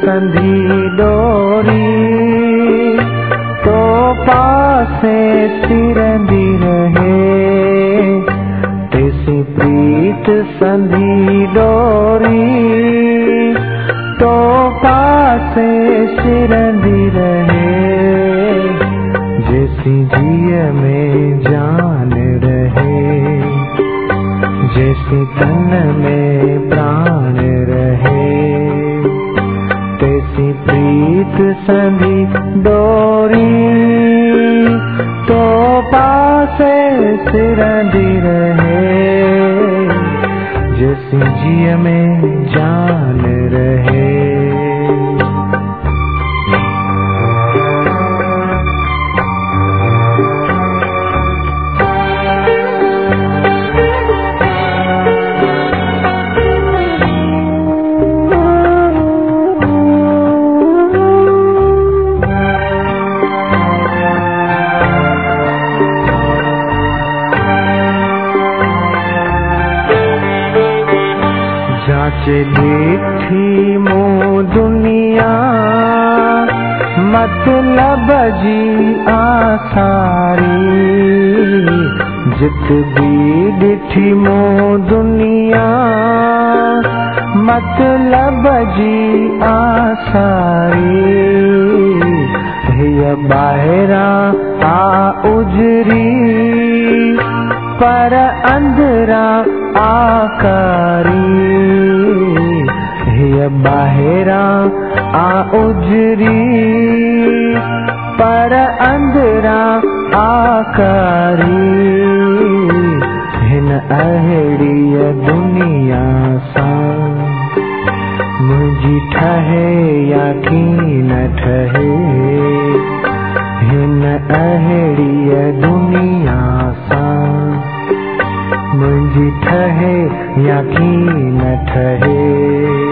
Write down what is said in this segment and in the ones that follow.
संधि डोरी तो पासे तिरंदी रहे तैसी प्रीत संधि डोरी तो पासे सिरंदी संधि डोरी तो पासे सिरंदी रहे। जैसे जिय में जान रहे। देखी मो दुनिया मतलब जी आसारी। जित भी डिठी मो दुनिया मतलब जी आसारी। हिय ॿाहिरां आ उजरी, पर अंदरा आकारी। ॿाहिरा आ उजरी, पर अंदरा आकारी। हिन अहिड़ीअ दुनिया सां। मुंहिंजी ठहे या की न ठहे, हिन अहिड़ीअ दुनिया सां। मुंहिंजी ठहे या की न ठहे।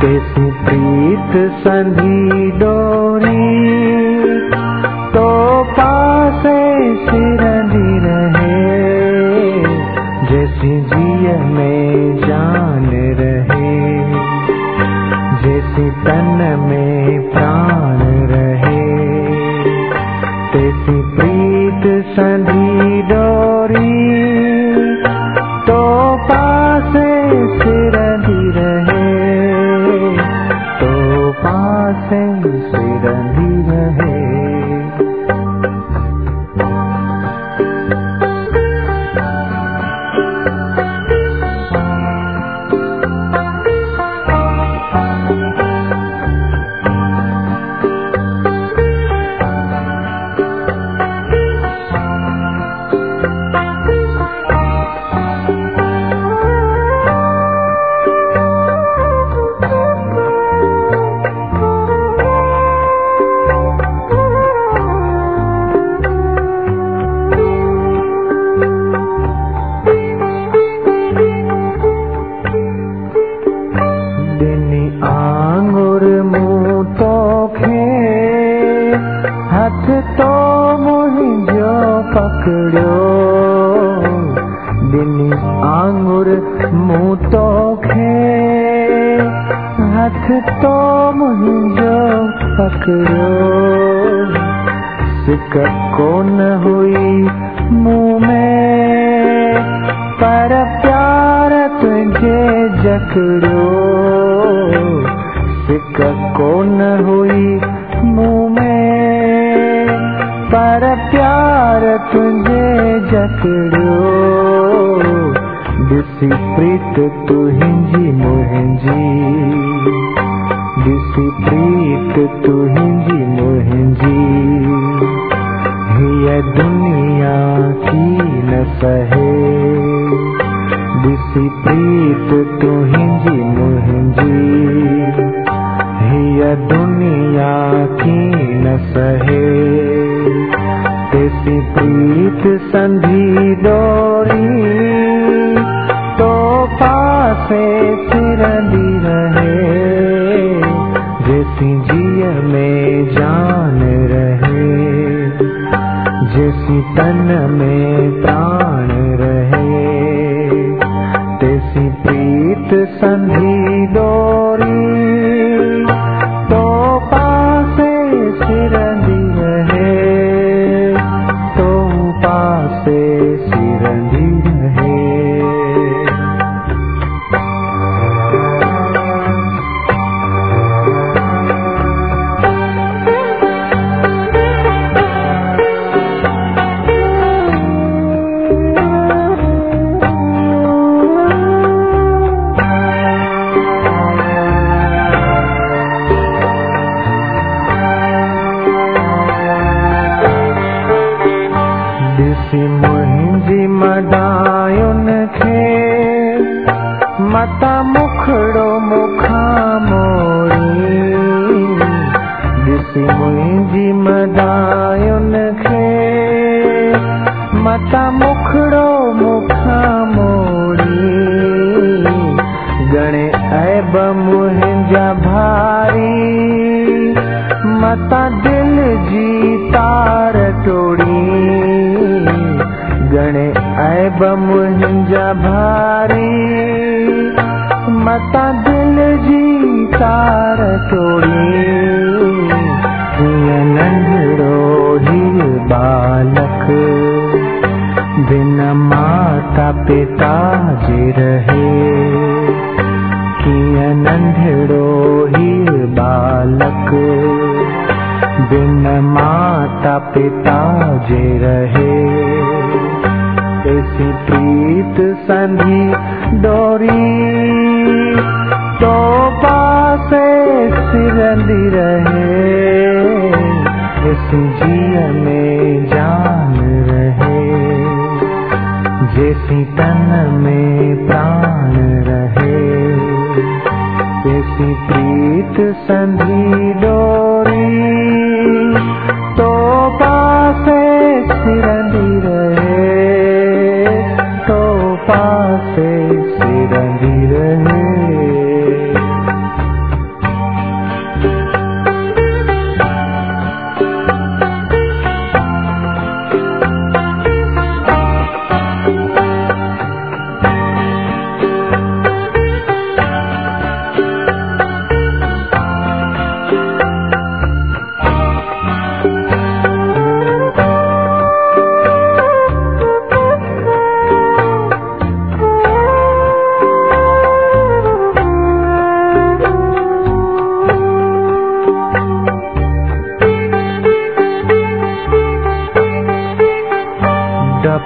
तेसी प्रीत संधी डोरी हथ तो मुंहिंजो पकड़ियो दिनी आंगुर मुँह तोखे हथ तो मुंहिंजो पकड़ियो सिक कोन हुई मुँह में? पर प्यार तुझे जकड़ो। सिक कोन हुई मुँह प्यार तुझे जकड़ो। ॾिसी प्रीत तुंहिंजी मुंहिंजी। ॾिसी प्रीत तुंहिंजी मुंहिंजी। हीअ दुनिया की न सहे। ॾिसी प्रीत तुंहिंजी सिंधिय में जान रहे जैसी तन में प्राण रहे तैसी प्रीत संधि मता दिल जी तार टोड़ी गणे ऐब मुंहिंजा भारी। मता दिल जी तार टोड़ी नंढड़ो ही बालक। बिन माता पिता जे रहे। कीअं नंढड़ो ही बालक। बिन माता पिता जे रहे। ऐसी प्रीत संधि डोरी तो पासे सिरंदी रहे। इस जिय में जान रहे। जैसी तन में प्राण रहे। ऐसी प्रीत संधि डोरी तो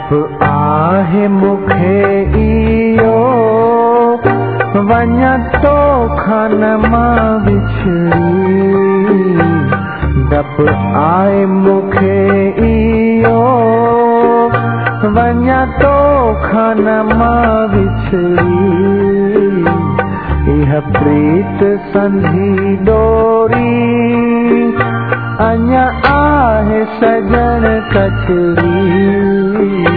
डप आहे मूंखे इहो वञा तो खन माँ विछड़ी। डप आहे मूंखे इहो वञा तो खन माँ विछड़ी। इह प्रीत संधि डोरी अञा आहे सजण कचड़ी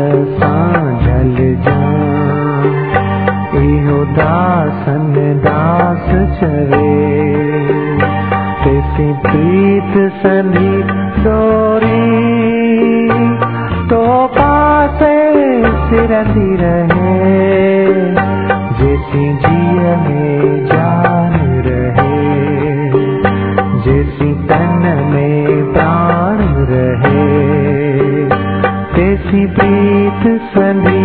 प्रीत संधि डोरी तो पासे रहे जैसी जिय में जान रहे, जैसी तन में प्राण रहे। प्रीत संधि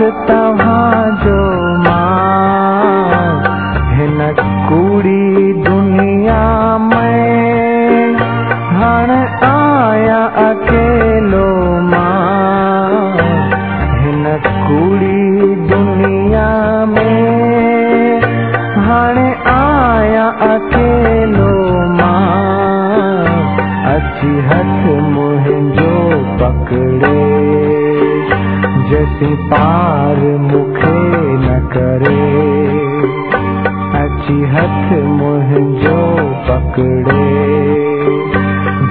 रास्ता से पार मुखे न करे। अची हथ मुंहिंजो पकड़े।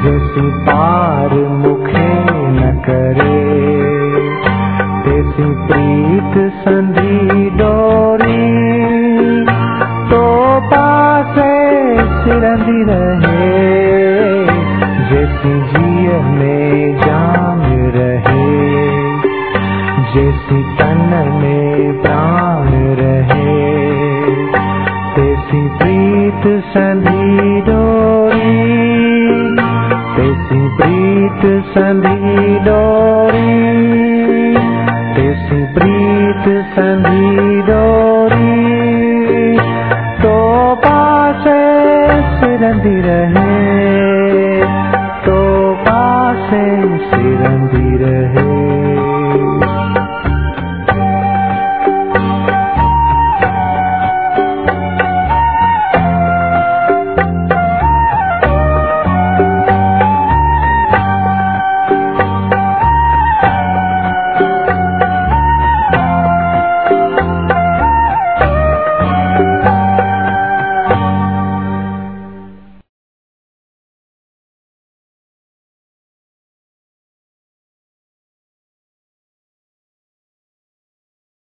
जैसी पार मुखे न करे। तेसी प्रीत संधी breathe sandhi dori Tesu breathe sandhi To